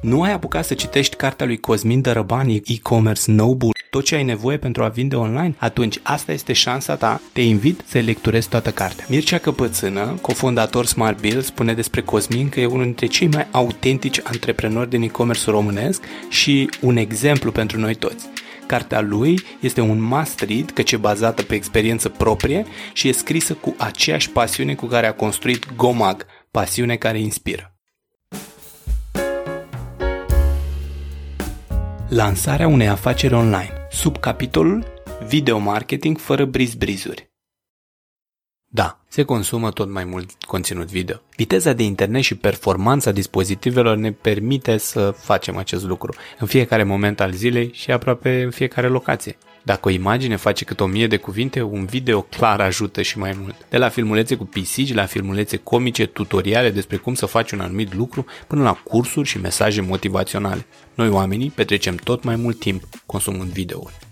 Nu ai apucat să citești cartea lui Cosmin Dărăbani, e-commerce Noble, tot ce ai nevoie pentru a vinde online? Atunci asta este șansa ta. Te invit să lecturezi toată cartea. Mircea Căpățână, cofondator Smart Bill, spune despre Cosmin că e unul dintre cei mai autentici antreprenori din e-commerce românesc și un exemplu pentru noi toți. Cartea lui este un must read căci e bazată pe experiență proprie și e scrisă cu aceeași pasiune cu care a construit Gomag, pasiune care inspiră. Lansarea unei afaceri online, sub capitolul Video marketing fără briz-brizuri. Da, se consumă tot mai mult conținut video. Viteza de internet și performanța dispozitivelor ne permite să facem acest lucru în fiecare moment al zilei și aproape în fiecare locație. Dacă o imagine face cât o mie de cuvinte, un video clar ajută și mai mult. De la filmulețe cu pisici, la filmulețe comice, tutoriale despre cum să faci un anumit lucru, până la cursuri și mesaje motivaționale. Noi oamenii petrecem tot mai mult timp consumând videouri.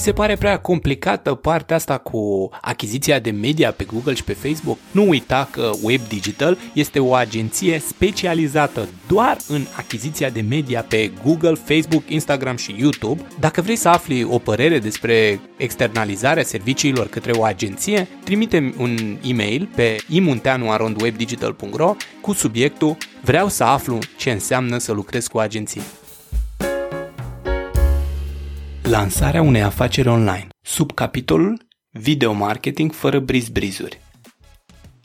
Se pare prea complicată partea asta cu achiziția de media pe Google și pe Facebook? Nu uita că Web Digital este o agenție specializată doar în achiziția de media pe Google, Facebook, Instagram și YouTube. Dacă vrei să afli o părere despre externalizarea serviciilor către o agenție, trimite un e-mail pe imunteanu.webdigital.ro cu subiectul Vreau să aflu ce înseamnă să lucrez cu agenție. Lansarea unei afaceri online, sub capitolul Video marketing fără briz-brizuri.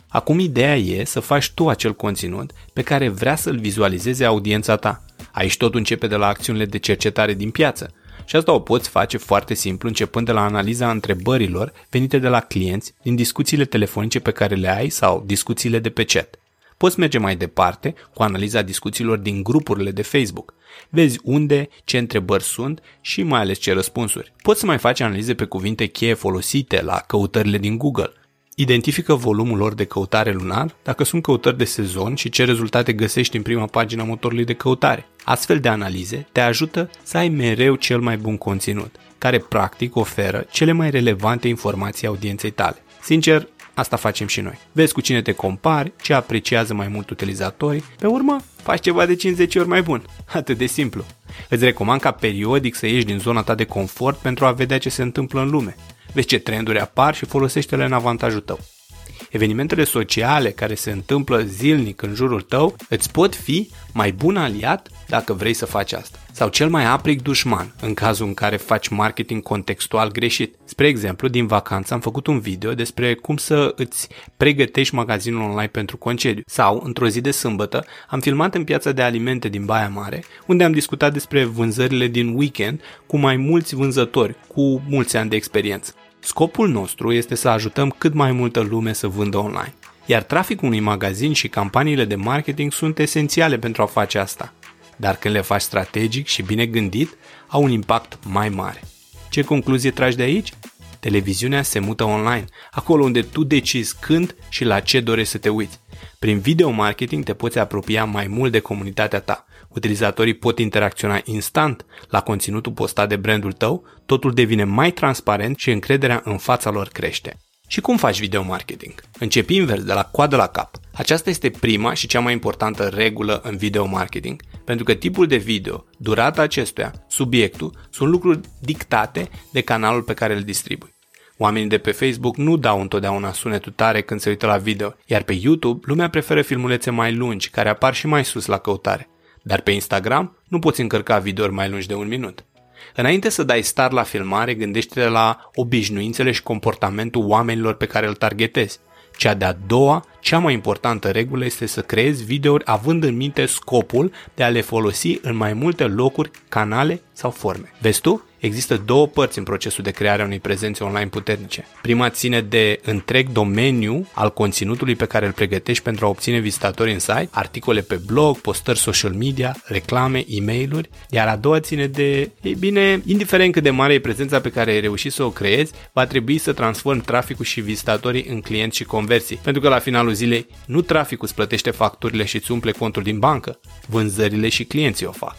Acum ideea e să faci tu acel conținut pe care vrea să-l vizualizeze audiența ta. Aici tot începe de la acțiunile de cercetare din piață. Și asta o poți face foarte simplu începând de la analiza întrebărilor venite de la clienți din discuțiile telefonice pe care le ai sau discuțiile de pe chat. Poți merge mai departe cu analiza discuțiilor din grupurile de Facebook. Vezi unde, ce întrebări sunt și mai ales ce răspunsuri. Poți să mai faci analize pe cuvinte cheie folosite la căutările din Google. Identifică volumul lor de căutare lunar, dacă sunt căutări de sezon și ce rezultate găsești în prima pagină a motorului de căutare. Astfel de analize te ajută să ai mereu cel mai bun conținut, care practic oferă cele mai relevante informații audienței tale. Sincer, Asta facem și noi. Vezi cu cine te compari, ce apreciază mai mult utilizatorii, pe urmă faci ceva de 50 ori mai bun. Atât de simplu. Îți recomand ca periodic să ieși din zona ta de confort pentru a vedea ce se întâmplă în lume. Vezi ce trenduri apar și folosește-le în avantajul tău. Evenimentele sociale care se întâmplă zilnic în jurul tău îți pot fi mai bun aliat dacă vrei să faci asta. Sau cel mai apric dușman în cazul în care faci marketing contextual greșit. Spre exemplu, din vacanță am făcut un video despre cum să îți pregătești magazinul online pentru concediu. Sau, într-o zi de sâmbătă, am filmat în piața de alimente din Baia Mare, unde am discutat despre vânzările din weekend cu mai mulți vânzători, cu mulți ani de experiență. Scopul nostru este să ajutăm cât mai multă lume să vândă online. Iar traficul unui magazin și campaniile de marketing sunt esențiale pentru a face asta. Dar când le faci strategic și bine gândit, au un impact mai mare. Ce concluzie tragi de aici? Televiziunea se mută online, acolo unde tu decizi când și la ce dorești să te uiți. Prin video marketing te poți apropia mai mult de comunitatea ta. Utilizatorii pot interacționa instant la conținutul postat de brandul tău, totul devine mai transparent și încrederea în fața lor crește. Și cum faci video marketing? Începi invers, de la coadă la cap. Aceasta este prima și cea mai importantă regulă în video marketing, pentru că tipul de video, durata acestuia, subiectul, sunt lucruri dictate de canalul pe care îl distribui. Oamenii de pe Facebook nu dau întotdeauna sunetul tare când se uită la video, iar pe YouTube lumea preferă filmulețe mai lungi, care apar și mai sus la căutare. Dar pe Instagram nu poți încărca videouri mai lungi de un minut. Înainte să dai start la filmare, gândește-te la obișnuințele și comportamentul oamenilor pe care îl targetezi. Cea de-a doua, cea mai importantă regulă este să creezi videouri având în minte scopul de a le folosi în mai multe locuri, canale sau forme. Vezi tu? Există două părți în procesul de creare a unei prezențe online puternice. Prima ține de întreg domeniu al conținutului pe care îl pregătești pentru a obține vizitatori în site, articole pe blog, postări social media, reclame, e mail iar a doua ține de, ei bine, indiferent cât de mare e prezența pe care ai reușit să o creezi, va trebui să transformi traficul și vizitatorii în clienți și conversii. Pentru că la finalul zilei, nu traficul îți plătește facturile și îți umple contul din bancă, vânzările și clienții o fac.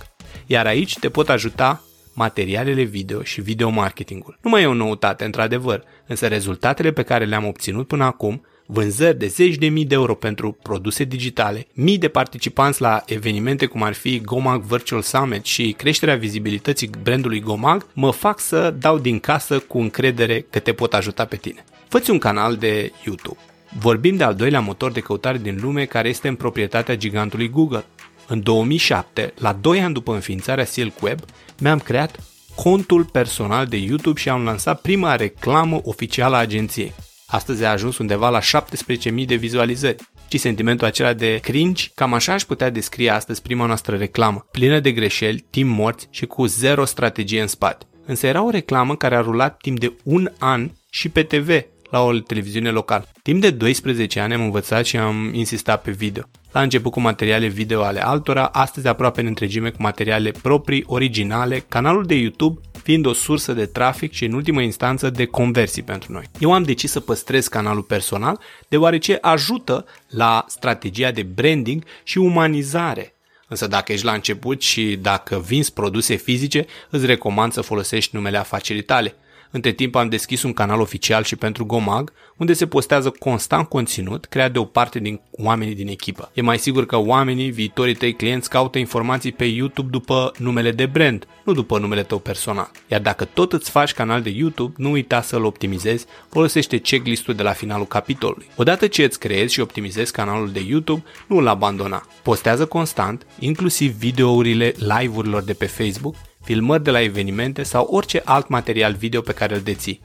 Iar aici te pot ajuta materialele video și video marketingul. Nu mai e o noutate, într-adevăr, însă rezultatele pe care le-am obținut până acum vânzări de zeci de mii de euro pentru produse digitale, mii de participanți la evenimente cum ar fi Gomag Virtual Summit și creșterea vizibilității brandului Gomag, mă fac să dau din casă cu încredere că te pot ajuta pe tine. Făți un canal de YouTube. Vorbim de al doilea motor de căutare din lume care este în proprietatea gigantului Google. În 2007, la 2 ani după înființarea Silk Web, mi-am creat contul personal de YouTube și am lansat prima reclamă oficială a agenției. Astăzi a ajuns undeva la 17.000 de vizualizări. Și sentimentul acela de cringe, cam așa aș putea descrie astăzi prima noastră reclamă, plină de greșeli, timp morți și cu zero strategie în spate. Însă era o reclamă care a rulat timp de un an și pe TV, la o televiziune locală. Timp de 12 ani am învățat și am insistat pe video. La început cu materiale video ale altora, astăzi aproape în întregime cu materiale proprii, originale, canalul de YouTube fiind o sursă de trafic și în ultimă instanță de conversii pentru noi. Eu am decis să păstrez canalul personal deoarece ajută la strategia de branding și umanizare Însă dacă ești la început și dacă vinzi produse fizice, îți recomand să folosești numele afacerii tale. Între timp am deschis un canal oficial și pentru Gomag, unde se postează constant conținut creat de o parte din oamenii din echipă. E mai sigur că oamenii, viitorii tăi clienți, caută informații pe YouTube după numele de brand, nu după numele tău personal. Iar dacă tot îți faci canal de YouTube, nu uita să-l optimizezi, folosește checklist-ul de la finalul capitolului. Odată ce îți creezi și optimizezi canalul de YouTube, nu îl abandona. Postează constant, inclusiv videourile live-urilor de pe Facebook filmări de la evenimente sau orice alt material video pe care îl deții.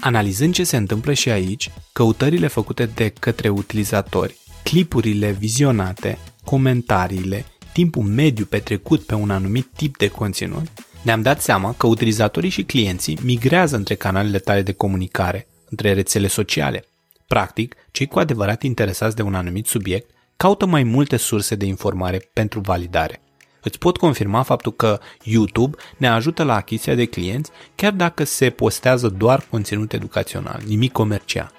Analizând ce se întâmplă și aici, căutările făcute de către utilizatori, clipurile vizionate, comentariile, timpul mediu petrecut pe un anumit tip de conținut, ne-am dat seama că utilizatorii și clienții migrează între canalele tale de comunicare, între rețele sociale. Practic, cei cu adevărat interesați de un anumit subiect caută mai multe surse de informare pentru validare. Îți pot confirma faptul că YouTube ne ajută la achiziția de clienți chiar dacă se postează doar conținut educațional, nimic comercial.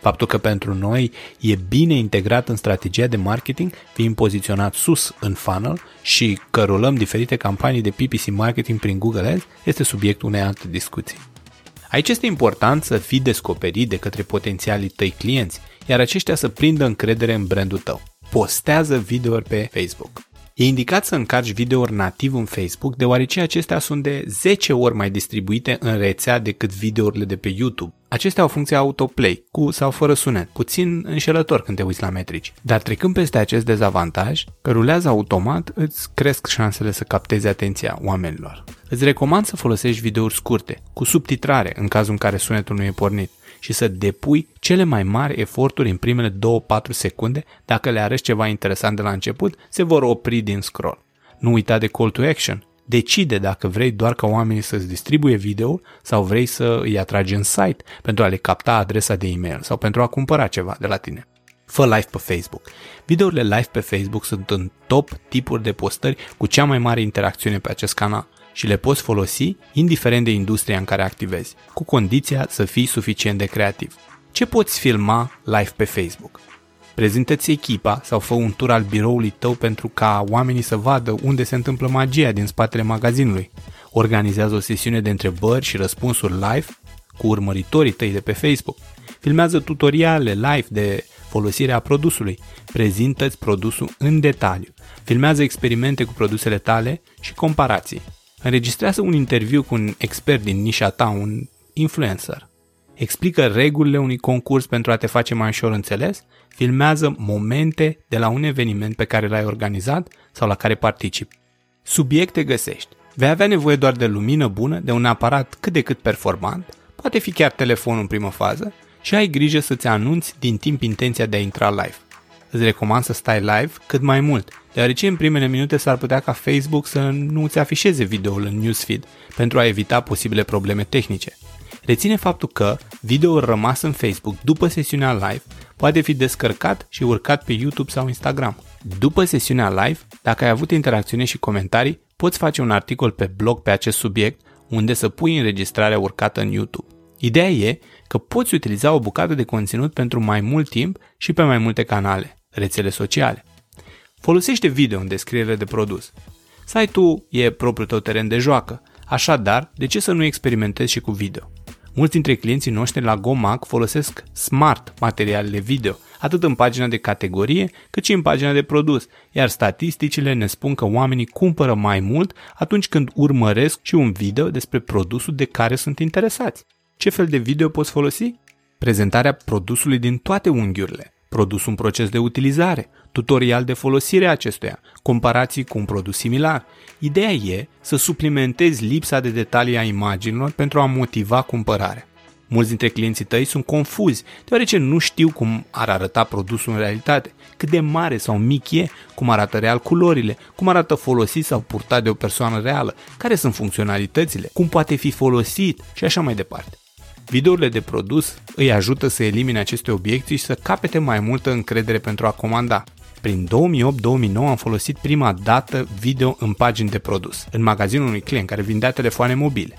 Faptul că pentru noi e bine integrat în strategia de marketing, fiind poziționat sus în funnel și că rulăm diferite campanii de PPC marketing prin Google Ads, este subiectul unei alte discuții. Aici este important să fii descoperit de către potențialii tăi clienți, iar aceștia să prindă încredere în brandul tău. Postează videouri pe Facebook. E indicat să încarci videouri nativ în Facebook, deoarece acestea sunt de 10 ori mai distribuite în rețea decât videourile de pe YouTube. Acestea au funcția autoplay, cu sau fără sunet, puțin înșelător când te uiți la metrici. Dar trecând peste acest dezavantaj, că rulează automat, îți cresc șansele să captezi atenția oamenilor. Îți recomand să folosești videouri scurte, cu subtitrare în cazul în care sunetul nu e pornit și să depui cele mai mari eforturi în primele 2-4 secunde, dacă le arăți ceva interesant de la început, se vor opri din scroll. Nu uita de call to action. Decide dacă vrei doar ca oamenii să-ți distribuie video sau vrei să îi atragi în site pentru a le capta adresa de e-mail sau pentru a cumpăra ceva de la tine. Fă live pe Facebook. Videourile live pe Facebook sunt în top tipuri de postări cu cea mai mare interacțiune pe acest canal și le poți folosi indiferent de industria în care activezi, cu condiția să fii suficient de creativ. Ce poți filma live pe Facebook? Prezintă-ți echipa sau fă un tur al biroului tău pentru ca oamenii să vadă unde se întâmplă magia din spatele magazinului. Organizează o sesiune de întrebări și răspunsuri live cu urmăritorii tăi de pe Facebook. Filmează tutoriale live de folosire a produsului. Prezintă-ți produsul în detaliu. Filmează experimente cu produsele tale și comparații. Înregistrează un interviu cu un expert din nișa ta, un influencer. Explică regulile unui concurs pentru a te face mai ușor înțeles, filmează momente de la un eveniment pe care l-ai organizat sau la care participi. Subiecte găsești. Vei avea nevoie doar de lumină bună, de un aparat cât de cât performant, poate fi chiar telefonul în primă fază, și ai grijă să-ți anunți din timp intenția de a intra live. Îți recomand să stai live cât mai mult, deoarece în primele minute s-ar putea ca Facebook să nu îți afișeze videoul în newsfeed pentru a evita posibile probleme tehnice. Reține faptul că videoul rămas în Facebook după sesiunea live poate fi descărcat și urcat pe YouTube sau Instagram. După sesiunea live, dacă ai avut interacțiune și comentarii, poți face un articol pe blog pe acest subiect unde să pui înregistrarea urcată în YouTube. Ideea e că poți utiliza o bucată de conținut pentru mai mult timp și pe mai multe canale, rețele sociale. Folosește video în descriere de produs. Site-ul e propriul tău teren de joacă, așadar, de ce să nu experimentezi și cu video? Mulți dintre clienții noștri la GoMag folosesc smart materialele video, atât în pagina de categorie, cât și în pagina de produs, iar statisticile ne spun că oamenii cumpără mai mult atunci când urmăresc și un video despre produsul de care sunt interesați. Ce fel de video poți folosi? Prezentarea produsului din toate unghiurile, produsul în proces de utilizare, tutorial de folosire a acestuia, comparații cu un produs similar. Ideea e să suplimentezi lipsa de detalii a imaginilor pentru a motiva cumpărarea. Mulți dintre clienții tăi sunt confuzi, deoarece nu știu cum ar arăta produsul în realitate, cât de mare sau mic e, cum arată real culorile, cum arată folosit sau purtat de o persoană reală, care sunt funcționalitățile, cum poate fi folosit și așa mai departe. Videourile de produs îi ajută să elimine aceste obiecții și să capete mai multă încredere pentru a comanda. Prin 2008-2009 am folosit prima dată video în pagini de produs, în magazinul unui client care vindea telefoane mobile.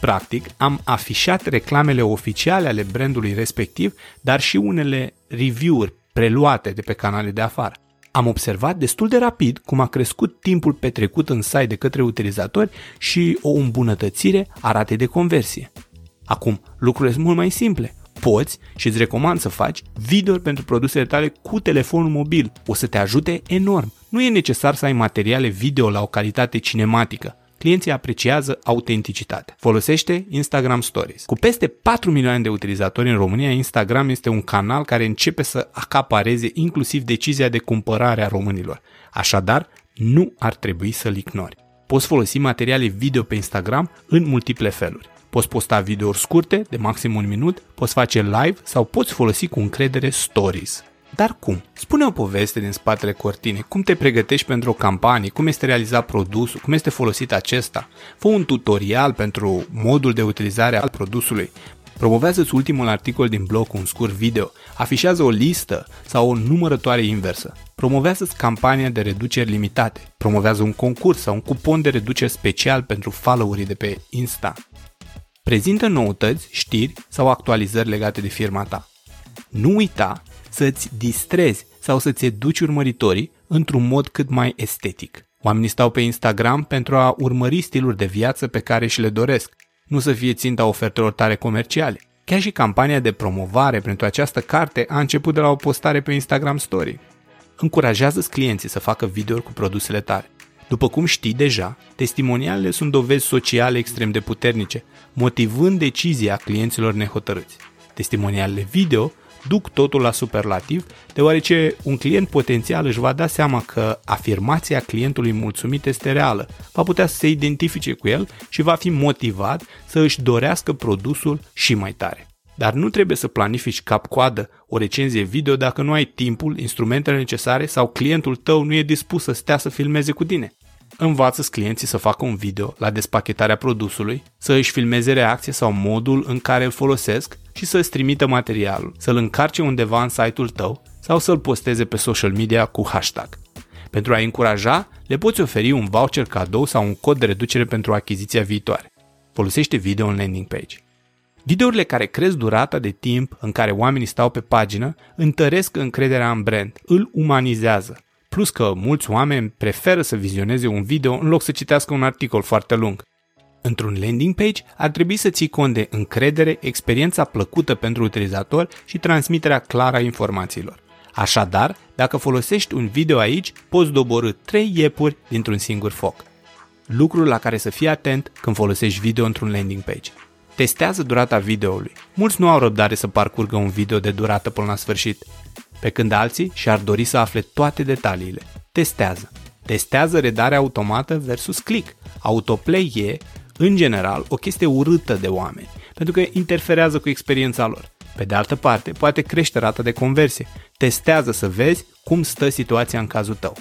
Practic, am afișat reclamele oficiale ale brandului respectiv, dar și unele review-uri preluate de pe canale de afară. Am observat destul de rapid cum a crescut timpul petrecut în site de către utilizatori și o îmbunătățire a ratei de conversie. Acum, lucrurile sunt mult mai simple. Poți și îți recomand să faci video pentru produsele tale cu telefonul mobil. O să te ajute enorm. Nu e necesar să ai materiale video la o calitate cinematică. Clienții apreciază autenticitatea. Folosește Instagram Stories. Cu peste 4 milioane de utilizatori în România, Instagram este un canal care începe să acapareze inclusiv decizia de cumpărare a românilor. Așadar, nu ar trebui să-l ignori. Poți folosi materiale video pe Instagram în multiple feluri. Poți posta videouri scurte, de maxim un minut, poți face live sau poți folosi cu încredere stories. Dar cum? Spune o poveste din spatele cortinei, cum te pregătești pentru o campanie, cum este realizat produsul, cum este folosit acesta. Fă un tutorial pentru modul de utilizare al produsului. Promovează-ți ultimul articol din blog cu un scurt video, afișează o listă sau o numărătoare inversă. Promovează-ți campania de reduceri limitate, promovează un concurs sau un cupon de reduceri special pentru followerii de pe Insta. Prezintă noutăți, știri sau actualizări legate de firma ta. Nu uita să-ți distrezi sau să-ți educi urmăritorii într-un mod cât mai estetic. Oamenii stau pe Instagram pentru a urmări stiluri de viață pe care și le doresc, nu să fie ținta ofertelor tale comerciale. Chiar și campania de promovare pentru această carte a început de la o postare pe Instagram Story. Încurajează clienții să facă videouri cu produsele tale. După cum știi deja, testimonialele sunt dovezi sociale extrem de puternice, motivând decizia clienților nehotărâți. Testimonialele video duc totul la superlativ, deoarece un client potențial își va da seama că afirmația clientului mulțumit este reală, va putea să se identifice cu el și va fi motivat să își dorească produsul și mai tare. Dar nu trebuie să planifici cap-coadă o recenzie video dacă nu ai timpul, instrumentele necesare sau clientul tău nu e dispus să stea să filmeze cu tine. învață clienții să facă un video la despachetarea produsului, să își filmeze reacția sau modul în care îl folosesc și să-ți trimită materialul, să-l încarce undeva în site-ul tău sau să-l posteze pe social media cu hashtag. Pentru a încuraja, le poți oferi un voucher cadou sau un cod de reducere pentru achiziția viitoare. Folosește video în landing page. Videourile care cresc durata de timp în care oamenii stau pe pagină întăresc încrederea în brand, îl umanizează. Plus că mulți oameni preferă să vizioneze un video în loc să citească un articol foarte lung. Într-un landing page ar trebui să ții cont de încredere, experiența plăcută pentru utilizator și transmiterea clară a informațiilor. Așadar, dacă folosești un video aici, poți doborâ 3 iepuri dintr-un singur foc. Lucrul la care să fii atent când folosești video într-un landing page. Testează durata videoului. Mulți nu au răbdare să parcurgă un video de durată până la sfârșit, pe când alții și-ar dori să afle toate detaliile. Testează. Testează redarea automată versus click. Autoplay e în general, o chestie urâtă de oameni, pentru că interferează cu experiența lor. Pe de altă parte, poate crește rata de conversie. Testează să vezi cum stă situația în cazul tău.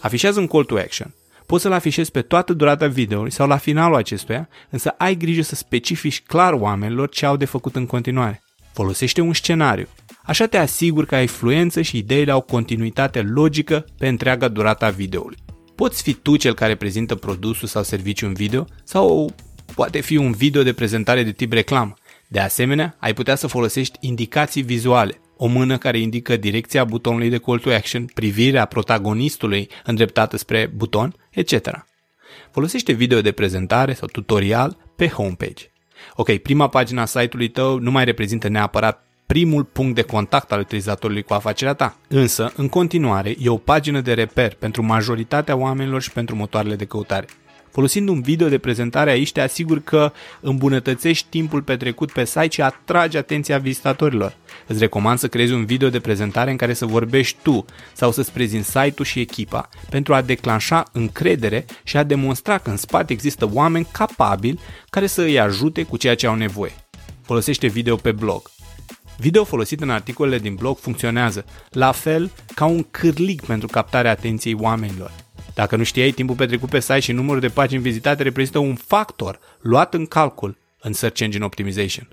Afișează un call to action. Poți să-l afișezi pe toată durata videoului sau la finalul acestuia, însă ai grijă să specifici clar oamenilor ce au de făcut în continuare. Folosește un scenariu. Așa te asiguri că ai influență și ideile au continuitate logică pe întreaga durata videoului. Poți fi tu cel care prezintă produsul sau serviciul în video sau poate fi un video de prezentare de tip reclamă. De asemenea, ai putea să folosești indicații vizuale, o mână care indică direcția butonului de call to action, privirea protagonistului îndreptată spre buton, etc. Folosește video de prezentare sau tutorial pe homepage. Ok, prima pagina site-ului tău nu mai reprezintă neapărat primul punct de contact al utilizatorului cu afacerea ta. Însă, în continuare, e o pagină de reper pentru majoritatea oamenilor și pentru motoarele de căutare. Folosind un video de prezentare aici te asigur că îmbunătățești timpul petrecut pe site și atragi atenția vizitatorilor. Îți recomand să creezi un video de prezentare în care să vorbești tu sau să-ți prezinți site-ul și echipa pentru a declanșa încredere și a demonstra că în spate există oameni capabili care să îi ajute cu ceea ce au nevoie. Folosește video pe blog. Video folosit în articolele din blog funcționează, la fel ca un cârlig pentru captarea atenției oamenilor. Dacă nu știai, timpul petrecut pe site și numărul de pagini vizitate reprezintă un factor luat în calcul în Search Engine Optimization.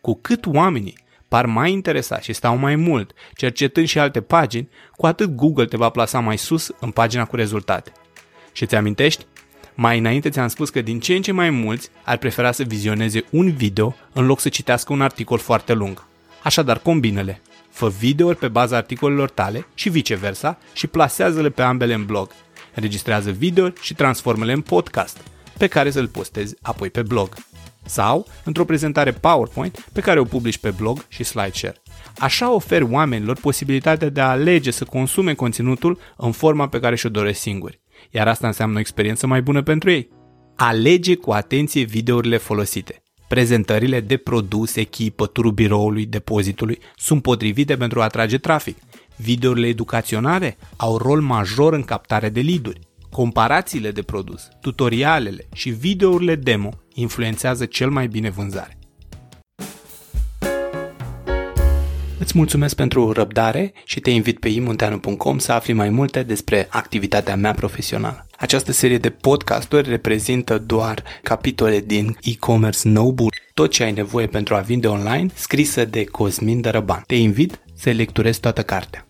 Cu cât oamenii par mai interesați și stau mai mult cercetând și alte pagini, cu atât Google te va plasa mai sus în pagina cu rezultate. Și îți amintești? Mai înainte ți-am spus că din ce în ce mai mulți ar prefera să vizioneze un video în loc să citească un articol foarte lung. Așadar, combinele. Fă videouri pe baza articolelor tale și viceversa și plasează-le pe ambele în blog. Înregistrează video și transformă-le în podcast, pe care să-l postezi apoi pe blog. Sau într-o prezentare PowerPoint pe care o publici pe blog și SlideShare. Așa oferi oamenilor posibilitatea de a alege să consume conținutul în forma pe care și-o doresc singuri. Iar asta înseamnă o experiență mai bună pentru ei. Alege cu atenție videourile folosite. Prezentările de produs, echipă, turul biroului, depozitului sunt potrivite pentru a atrage trafic. Videourile educaționale au rol major în captarea de lead-uri. Comparațiile de produs, tutorialele și videourile demo influențează cel mai bine vânzare. Îți mulțumesc pentru răbdare și te invit pe imunteanu.com să afli mai multe despre activitatea mea profesională. Această serie de podcasturi reprezintă doar capitole din e-commerce Noble, tot ce ai nevoie pentru a vinde online, scrisă de Cosmin Dărăban. Te invit să lecturezi toată cartea.